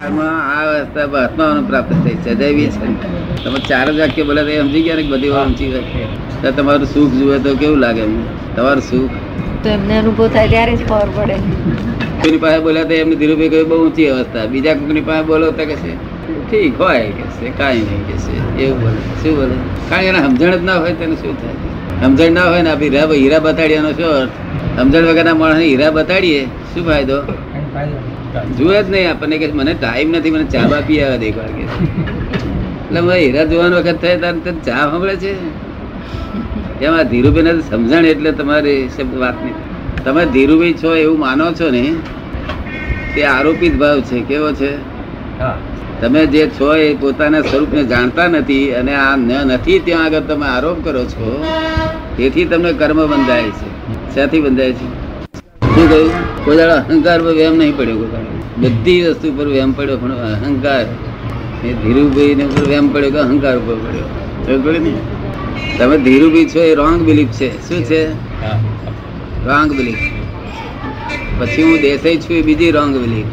આ અવસ્થા પ્રાપ્ત થઈ સજાવી છે. તમે ચાર જ વાક્ય બોલે તો સમજી ગયા ને બધી વાર ઊંચી વાક્ય? તો તમારું સુખ જુએ તો કેવું લાગે તમારું સુખ? તો એમને અનુભવ થાય ત્યારે જ ખબર પડે. કોઈની પાસે બોલ્યા તો એમને ધીરુભાઈ કહ્યું બહુ ઊંચી અવસ્થા. બીજા કોઈની પાસે બોલો તો કે છે ઠીક હોય કે છે કાંઈ નહીં કે છે. એવું બોલે. શું બોલે? કારણ એને સમજણ જ ના હોય તેને શું થાય? સમજણ ના હોય ને હીરા હીરા બતાડ્યાનો શું અર્થ? સમજણ વગરના માણસને હીરા બતાડીએ શું ફાયદો? જુએ જ નહીં આપણને કે મને ટાઈમ નથી મને ચા બા પી આવે એક વાર કે એટલે મને હીરા જોવાનો વખત થાય તારે તને ચા સાંભળે છે. એમાં ધીરુભાઈને ને સમજણ એટલે તમારી શબ્દ વાત નહીં. તમે ધીરુભાઈ છો એવું માનો છો ને તે આરોપિત ભાવ છે કેવો છે? તમે જે છો એ પોતાના સ્વરૂપને જાણતા નથી અને આ ન નથી ત્યાં આગળ તમે આરોપ કરો છો તેથી તમને કર્મ બંધાય છે. ક્યાંથી બંધાય છે? શું કહ્યું? કોઈ દાડો અહંકાર પર વેમ નહીં પડ્યો કોઈ બધી વસ્તુ પર વેમ પડ્યો પણ અહંકાર. એ ધીરુભાઈ ને ઉપર વેમ પડ્યો કે અહંકાર ઉપર પડ્યો? પડી ને? તમે ધીરુભાઈ છો એ રોંગ બિલીફ છે. શું છે? રોંગ બિલીફ પછી હું દેસાઈ છું એ બીજી રોંગ બિલીફ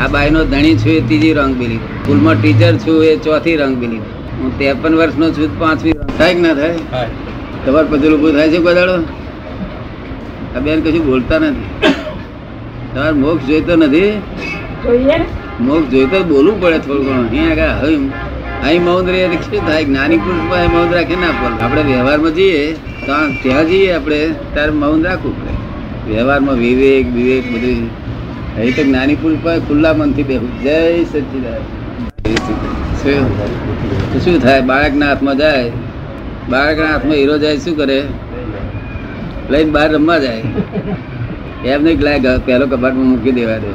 આ બાઈનો ધણી છું એ ત્રીજી રંગ બિલીફ સ્કૂલમાં ટીચર છું એ ચોથી રંગ બિલીફ હું ત્રેપન વર્ષનો છું પાંચમી રંગ થાય કે ના થાય? તમારે બધું ઊભું થાય છે કોઈ દાડો આ બેન કશું બોલતા નથી. તમારે મોક્ષ જોઈતો નથી? મોક્ષ જોઈતો બોલવું પડે થોડું ઘણું. અહીં આગળ હવે અહીં મૌન રહીએ તો શું થાય? જ્ઞાની પુરુષ પાસે મૌન રાખી ના પડે આપણે વ્યવહારમાં જઈએ તો ત્યાં જઈએ આપણે ત્યારે મૌન રાખવું પડે. વ્યવહારમાં વિવેક વિવેક બધું. અહીં તો જ્ઞાની પુરુષ પાસે ખુલ્લા મનથી બેહું જય તો શું થાય? બાળકના હાથમાં જાય. બાળકના હાથમાં હીરો જાય શું કરે? લઈને બહાર રમવા જાય. એમ નહીં કે પહેલો કબાટમાં મૂકી દેવા દે.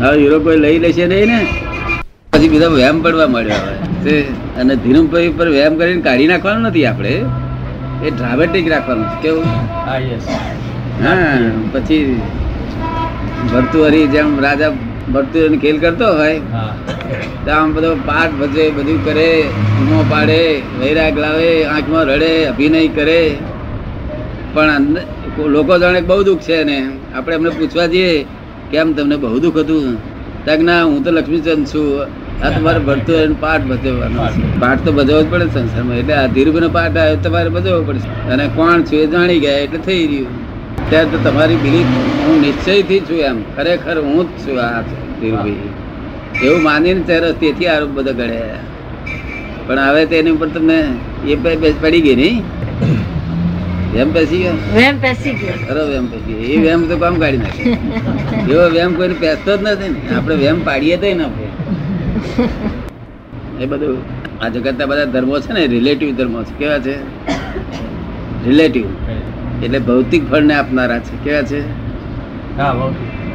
હવે હીરો કોઈ લઈ લેશે નહીં ને પછી બીજા વ્યાયામ પડવા મળ્યો હવે અને ધીરુભાઈ પર વ્યાયામ કરીને કાઢી નાખવાનું નથી આપણે. એ ડ્રામેટિક રાખવાનું. કેવું? હા પછી ભરતુહરી જેમ રાજા ભરતુહરી ખેલ કરતો હોય તો આમ બધો પાઠ ભજે બધું કરે ઊમો પાડે વૈરાગ લાવે આંખમાં રડે અભિનય કરે. પણ લોકો જાણે બહુ દુઃખ છે ને આપણે એમને પૂછવા જઈએ કેમ તમને બહુ દુઃખ હતું? ત્યાં ના, હું તો લક્ષ્મીચંદ છું. આ તમારે ભરતો પાઠ ભજવવાનો પાઠ તો ભજવવો જ પડે સંસારમાં. એટલે આ ધીરુભાઈનો પાઠ આવ્યો તમારે ભજવવો પડશે. અને કોણ છું એ જાણી ગયા એટલે થઈ રહ્યું. ત્યારે તો તમારી બિલીફ હું નિશ્ચયથી છું એમ. ખરેખર હું જ છું આ ધીરુભાઈ. એવું માનીને ત્યારે તેથી આરોપ બધા ગળ્યા પણ હવે તેની ઉપર તમને એ પડી ગઈ નહીં? એમ પેસી ગયો? વેમ પેસી ગયો. ખરો વેમ પછી એ વેમ તો કામ કાઢી નાખે. એવો વેમ કોઈને પેસતો જ નથી ને. આપણે વેમ પાડીએ તો ને આપણે એ બધું આ જગતના બધા ધર્મો છે ને રિલેટિવ ધર્મો છે. કેવા છે? રિલેટિવ એટલે ભૌતિક ફળને આપનારા છે. કેવા છે?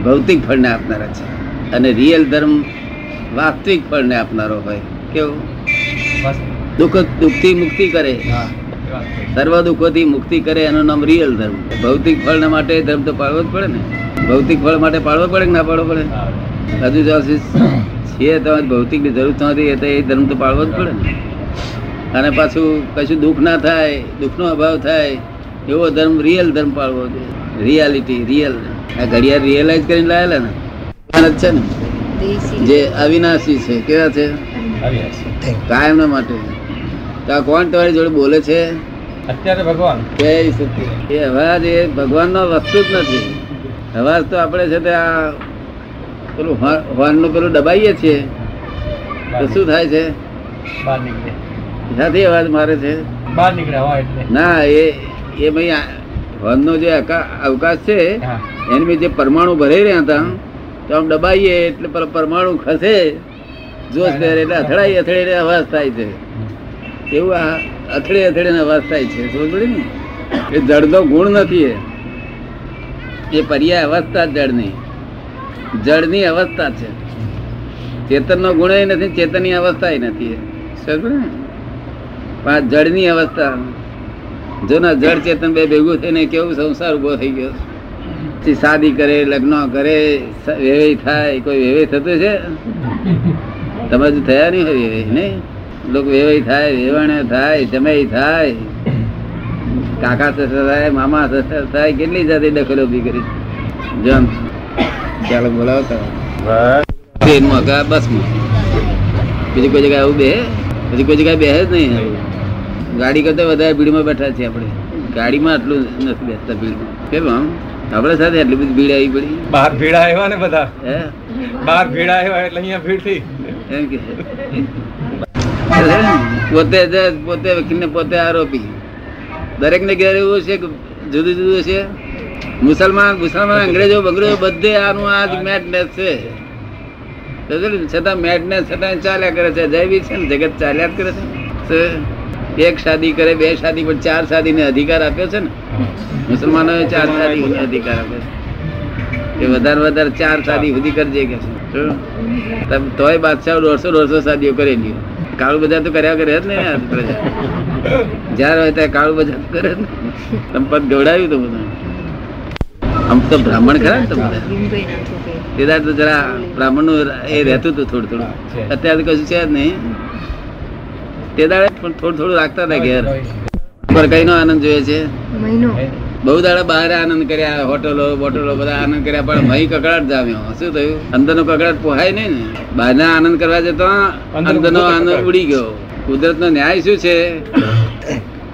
ભૌતિક. ફળને આપનારા છે. અને રિયલ ધર્મ વાસ્તવિક ફળને આપનારો હોય. કેવું? દુઃખ દુઃખથી મુક્તિ કરે. સર્વ દુઃખોથી મુક્તિ કરે એનું નામ રિયલ ધર્મ. ભૌતિક ફળ માટે ધર્મ તો પાળવો જ પડે ને. ભૌતિક ફળ માટે પાળવો પડે કે ના પાળવો પડે? હજુ જો છીએ તો ભૌતિકની જરૂર નથી એ તો એ ધર્મ તો પાળવો જ પડે ને. અને પાછું કશું દુઃખ ના થાય દુઃખનો અભાવ થાય એવો ધર્મ રિયલ ધર્મ પાળવો જોઈએ. રિયાલિટી રિયલ આ ઘડિયાળ રિયલાઇઝ કરીને લાયેલા ને. જ છે ને. જે અવિનાશી છે કેવા છે? કાયમના માટે. તો કોણ તમારી જોડે બોલે છે? અત્યારે ભગવાન. જય સત્ય એ અવાજ એ ભગવાનનો વસ્તુ જ નથી. અવાજ તો આપણે છે તે આ પેલું હોર્નનું પેલું દબાઈએ છીએ. તો શું થાય છે? બહાર નીકળે. ત્યાંથી અવાજ મારે છે? બહાર નીકળે હવા એટલે. ના એ એ ભાઈ હોર્નનો જે અવકાશ છે એની મેં જે પરમાણુ ભરાઈ રહ્યા હતા તો આમ દબાઈએ એટલે પરમાણુ ખસે. જોશ એટલે અથડાઈ અથડાઈને અવાજ થાય છે. એવું આ અથડે અથડે અવાજ થાય છે સમજ પડે ને એ જડનો ગુણ નથી એ. પર્યાય અવસ્થા જડની જડની અવસ્થા છે. ચેતનનો ગુણ એ નથી, ચેતનની અવસ્થા એ. નથી સમજ ને પણ જડની અવસ્થા જો ના જડ ચેતન બે ભેગું થઈને કેવું સંસાર ઊભો થઈ ગયો. પછી શાદી કરે, લગ્ન કરે વેવે થાય, કોઈ વેવે થતું છે? તમે થયા નહીં હોય વેવાઈ નહીં? લોકો વેવાય થાય વેવાણે થાય જમાઈ થાય. કાકા સસરા થાય મામા સસરા થાય કેટલી જાતે દખલ ઊભી કરી. જમ ચાલો બોલાવો તમે બસ ટ્રેનમાં કે બસમાં? બીજી કોઈ જગ્યાએ આવું બે? પછી કોઈ જગ્યાએ બેસે જ નહીં ગાડી કરતા વધારે ભીડમાં બેઠા છીએ આપણે. ગાડીમાં આટલું નથી બેસતા ભીડમાં. કેમ આમ? આપણે સાથે એટલી બધી ભીડ આવી પડી. બહાર ભીડ આવ્યા ને બધા. હે? બહાર ભીડ આવ્યા એટલે અહીંયા ભીડ થઈ એમ કે. પોતે જ પોતે વકીલને પોતે આરોપી. દરેક ને ઘેર એવું છે કે જુદું જુદું છે? મુસલમાન મુસલમાન અંગ્રેજો બંગ્રેજો બધે આનું આજ મેડનેસ છે? છતાં મેડનેસ છતાં ચાલ્યા કરે છે. જૈવી છે ને? જગત ચાલ્યા જ કરે છે. એક શાદી કરે બે શાદી પણ ચાર શાદી ને અધિકાર આપ્યો છે ને? મુસલમાનો ચાર શાદી અધિકાર આપ્યો છે. એ વધારે વધારે ચાર શાદી સુધી કરજે કે તોય બાદશાહ દોઢસો દોઢસો શાદીઓ કરેલી કાળું બજાર તો કર્યા કરે જ ને પ્રજા. જ્યારે હોય ત્યારે કાળું બજાર તો કરે જ ને. તમે પદ ગવડાવ્યું તો બધું. આમ તો બ્રાહ્મણ ખરા ને તમે બધા? ભીમભાઈ ના છોકરી. તે જરા બ્રાહ્મણનું એ રહેતું હતું થોડું થોડું. અત્યારે તો કશું છે જ નહીં. તે દાડે પણ થોડું થોડું રાખતા હતા ઘેર. પર કઈ નો આનંદ જોઈએ છે? મહિનો. બહુ દાડા બહાર આનંદ કર્યા હોટલો બોટલો બધા આનંદ કર્યા પણ ભાઈ કકડાટ જામ્યો. શું થયું? અંદર નો કકડાટ પોહાય નહીં ને? બહારના આનંદ કરવા જતો અંદરનો આનંદ ઉડી ગયો. કુદરત નો ન્યાય શું છે?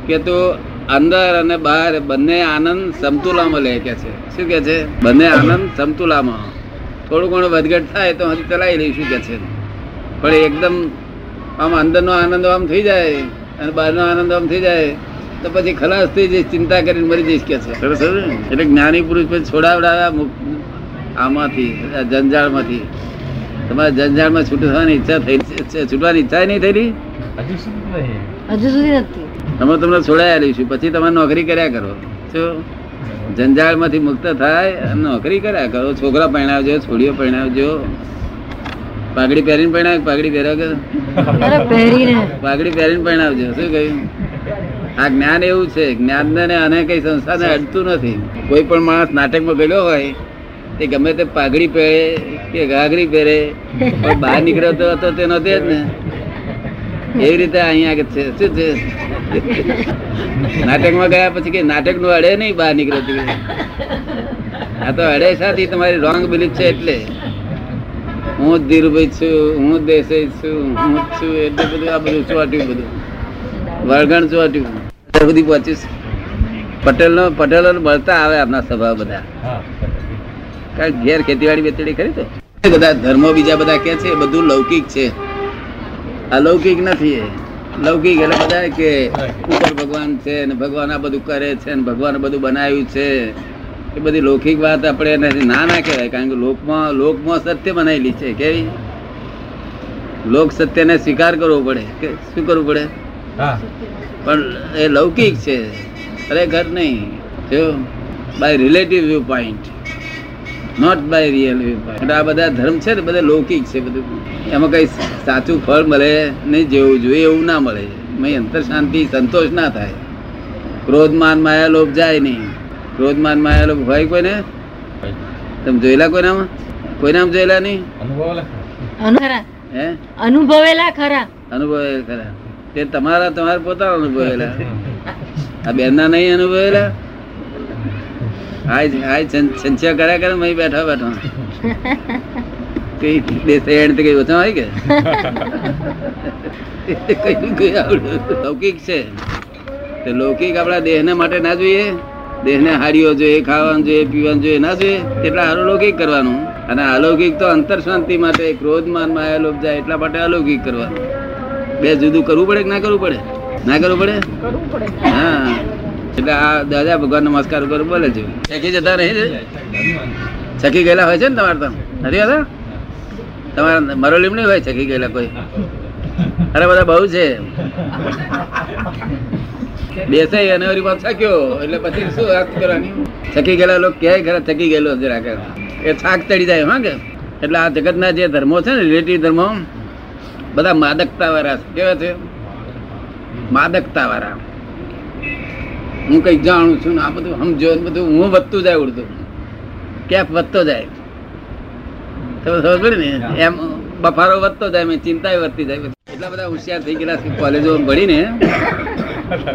કે તું અંદર અને બહાર બંને આનંદ સમતુલામાં લે કે છે. શું કે છે? બંને આનંદ સમતુલામાં. થોડું ઘણું વધઘટ થાય તો હજી ચલાવી લઈશું કે છે. પણ એકદમ આમ અંદરનો આનંદ આમ થઈ જાય અને બહારનો આનંદ આમ થઈ જાય. તો પછી ખલાસ થઈ જઈશ ચિંતા કરીને મરી જઈશ કે છે. એટલે જ્ઞાની પુરુષ પછી છોડાવડાવ્યા આમાંથી આ જંજાળમાંથી. તમારે જંજાળમાં છૂટવાની ઈચ્છા થઈ છૂટવાની ઈચ્છા નહીં થયેલી? હજુ સુધી નહીં. હજુ સુધી નથી. અમે તમને છોડાયા લઈશું પછી તમે નોકરી કર્યા કરો. શું જંજાળમાંથી મુક્ત થાય અને નોકરી કર્યા કરો. છોકરા પરણાવજો છોડીઓ પરણાવજો. પાઘડી પહેરીને પરણાવ પાઘડી પહેરાવ અરે પહેરીને. પાઘડી પહેરીને પરણાવજો. શું કહ્યું? આ જ્ઞાન એવું છે. જ્ઞાન ને અને કઈ સંસ્થાને અડતું નથી. કોઈ પણ માણસ નાટકમાં ગયો હોય તે ગમે તે પાઘડી પહેરે કે ઘાઘરી પહેરે પણ બહાર નીકળતો તો હતો તે જ ને. એવી રીતે અહીંયા આગળ છે. શું છે? નાટકમાં ગયા પછી કે નાટકનું અડે નહીં બહાર નીકળતું આ તો અડે સાથી તમારી રોંગ બિલીફ છે એટલે. હું જ ધીરુભાઈ છું હું જ દેસાઈ છું હું જ છું એટલે બધું આ બધું ચોટ્યું બધું? વળગણ ચોટ્યું સુધી પહોંચ્યું પટેલ નો પટેલો મળતા આવે આપના સ્વભાવ બધા. કારણ ઘેર ખેતીવાડી બેતડી ખરી તો? બધા ધર્મો બીજા બધા કે છે બધું લૌકિક છે. અલૌકિક નથી એ. લૌકિક એટલે બધા કે ઉપર ભગવાન છે ને ભગવાન આ બધું કરે છે ને ભગવાન બધું બનાવ્યું છે. એ બધી લૌકિક વાત આપણે નથી ના ના કહેવાય કારણ કે લોકમાં લોકમાં સત્ય બનાવેલી છે. કેવી? લોક સત્યને સ્વીકાર કરવો પડે. કે શું કરવું પડે? હા. પણ એ લૌકિક છે. ખરેખર નહીં. જો by relative viewpoint not by real viewpoint આ બધા ધર્મ છે ને બધા લૌકિક છે બધું. એમાં કંઈ સાચું ફળ મળે નહીં જેવું જોઈએ એવું ના મળે. મેં અંતર શાંતિ સંતોષ ના થાય. ક્રોધ માન માયા લોભ જાય નહીં. ક્રોધમાન માયા લોભ હોય કોઈને? તમે જોયેલા કોઈનામાં? કોઈનામાં જોયેલા નહીં? અનુભવ લે અનુ- ખરા હે? અનુભવેલા ખરા. અનુભવેલા ખરા. તે તમારા તમારા પોતાના અનુભવેલા. આ બેનના નહીં અનુભવેલા? આજ આજ સંચય કર્યા કરે મય બેઠા બેઠા. કઈ દેશે એને તો કઈ ઓછા હોય કે? કઈ કઈ આવડું. લૌકિક છે. તે લૌકિક આપણા દેહને માટે ના જોઈએ. દેહને હારીઓ જોઈએ, ખાવાનું જોઈએ, પીવાનું જોઈએ, ના જોઈએ. એટલા હારું લૌકિક કરવાનું. અને અલૌકિક તો અંતર શાંતિ માટે ક્રોધ માન માયા લોભ જાય એટલા માટે અલૌકિક કરવાનું. બે જુદું કરવું પડે કે ના કરવું પડે? ના કરવું પડે? હા. એટલે આ દાદા ભગવાન નમસ્કાર કરો બોલે છે. શકી જતા નહીં છે? ચકી ગયેલા હોય છે ને તમારે તો? નથી હતા? તમારા મરોલીમ નહીં હોય શકી ગયેલા કોઈ? અરે બધા બહુ છે. બેસાઈ અને ઓરી પાસે થાક્યો. એટલે પછી શું વાત કરવાની? છકી ગયેલા લોકો ક્યાંય ખરા થકી ગયેલો જરા કે એ થાક તડી જાય હા કે? એટલે આ જગતના જે ધર્મો છે ને રિલેટિવ ધર્મો બધા માદકતા વાળા કેવા છે? માદકતા વાળા હું કઈ જાણું છું ને આ બધું સમજો બધું. હું વધતું જાય ઉડતું. ક્યાંક વધતો જાય. તો ખબર ને? એમ બફારો વધતો જાય મેં ચિંતા વધતી જાય. એટલા બધા હોશિયાર થઈ ગયેલા છે કોલેજો ભણીને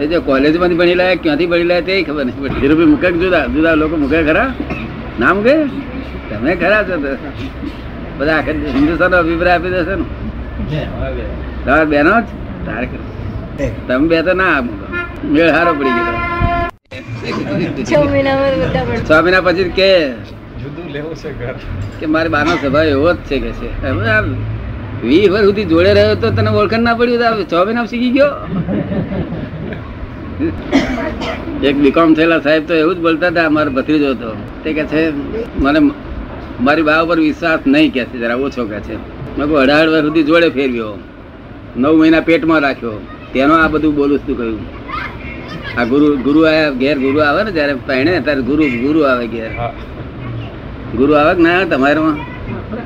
એ જો કોલેજમાંથી ભણી લાયા ક્યાંથી ભણી લાયા તે ખબર નહીં. ધીરુભાઈ મૂકે જુદા જુદા લોકો મૂકે ખરા. ના મૂકે? તમે ખરા છો બધા આખા હિન્દુસ્તાનનો અભિપ્રાય આપી દેશે ને. તમારા બહેનો જ? તારે તમે બે તો ના મેળ હારો પડી ગયો. છ મહિના પછી કે? જુદું લેવું છે ઘર. કે મારી બાનો સ્વભાવ એવો જ છે કે છે. હવે આ વીસ વર્ષ સુધી જોડે રહ્યો તો તને ઓળખણ ના પડ્યું છ મહિના શીખી ગયો? એક બીકોમ થયેલા સાહેબ તો એવું જ બોલતા હતા મારો ભત્રીજો હતો તે કે છે મને મારી બા ઉપર વિશ્વાસ નહીં કે છે જરા ઓછો કે છે. મેં કહું અઢાર વર્ષ સુધી જોડે ફેરવ્યો. નવ મહિના પેટમાં રાખ્યો. તેનો આ બધું બોલું શું કહ્યું. આ ગુરુ ગુરુ આવ્યા ઘેર ગુરુ આવે ને જયારે પહેણે ત્યારે ગુરુ ગુરુ આવે ઘેર. ગુરુ આવે કે ના આવે તમારામાં?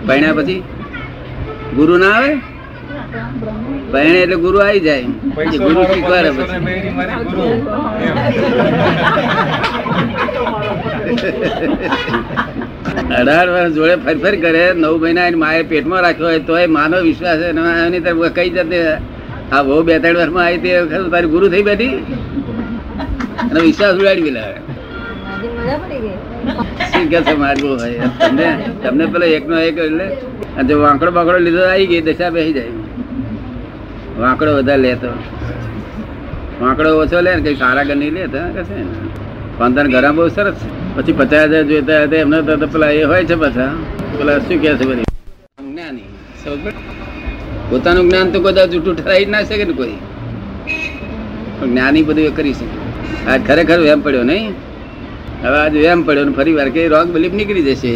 પહેણ્યા પછી? ગુરુ ના આવે? પહેણે એટલે ગુરુ આવી જાય. ગુરુ શીખવાડે પછી. અઢાર વર્ષ જોડે ફરફર ફર કરે, નવ મહિના એની માએ પેટમાં રાખ્યો હોય તોય માનો વિશ્વાસ એની તરફ કઈ જતે આ બહુ બે ત્રણ વર્ષમાં આવી તે વખત તારી ગુરુ થઈ બેઠી. અને વિશ્વાસ ઉડાડી પેલા તમને તમને પેલો એકનો એક એટલે જો વાંકડો બાંકડો લીધો આવી ગઈ, દશા બેસી જાય. વાંકડો વધારે લે તો વાંકડો ઓછો લે ને, કઈ સારા ગણી લે તો કશે ને? પંદર ગરમ બહુ સરસ. છે પછી પચાસ હજાર જોઈતા હતા એમને તો પેલા એ હોય છે પાછા. પેલા શું કે છે બધી? જ્ઞાની પોતાનું જ્ઞાન તો કદાચ જૂઠું ઠરાવી ના શકે ને કોઈ. પણ જ્ઞાની બધું એ કરી શકે. આ ખરેખર વેમ પડ્યો નહીં. હવે આજે વેમ પડ્યો ને ફરી વાર કે રોંગ બિલીફ નીકળી જશે.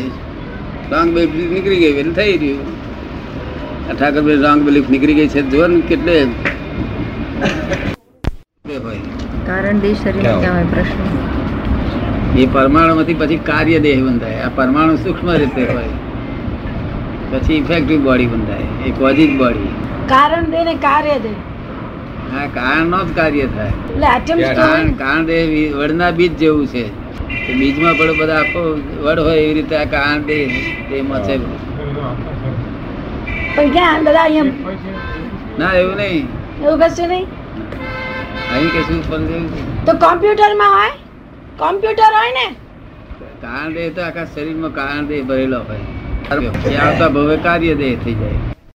રોંગ બિલીફ નીકળી ગઈ એટલે થઈ રહ્યું. આ ઠાકર રોંગ બિલીફ નીકળી ગઈ છે. જો ને કેટલે હોય. કારણ દેશ શરીર હોય? પ્રશ્ન. એ પરમાણુમાંથી પછી કાર્ય દેહ બંધાય. આ પરમાણુ સૂક્ષ્મ રીતે હોય. પછી ઇફેક્ટિવ બોડી બંધાય. એ કોઝિક બોડી કારણ દે ને કાર્ય દે આ કારણનો જ કાર્ય થાય. કારણ કારણ દેહ વડના બીજ જેવું છે. તો બીજમાં પડો બધા આખો વડ હોય એવી રીતે આ કારણ દેહ તેમાં છે. પણ ક્યાં બધા અહીંયા ના એવું નહીં. એવું કશું નહીં? અહીં કશું. તો કોમ્પ્યુટરમાં હોય? કોમ્પ્યુટર હોય ને? કારણ દેહ તો આખા શરીરમાં કારણ દેહ ભરેલો હોય. આવતા ભવે કાર્ય દેહ થઈ જાય.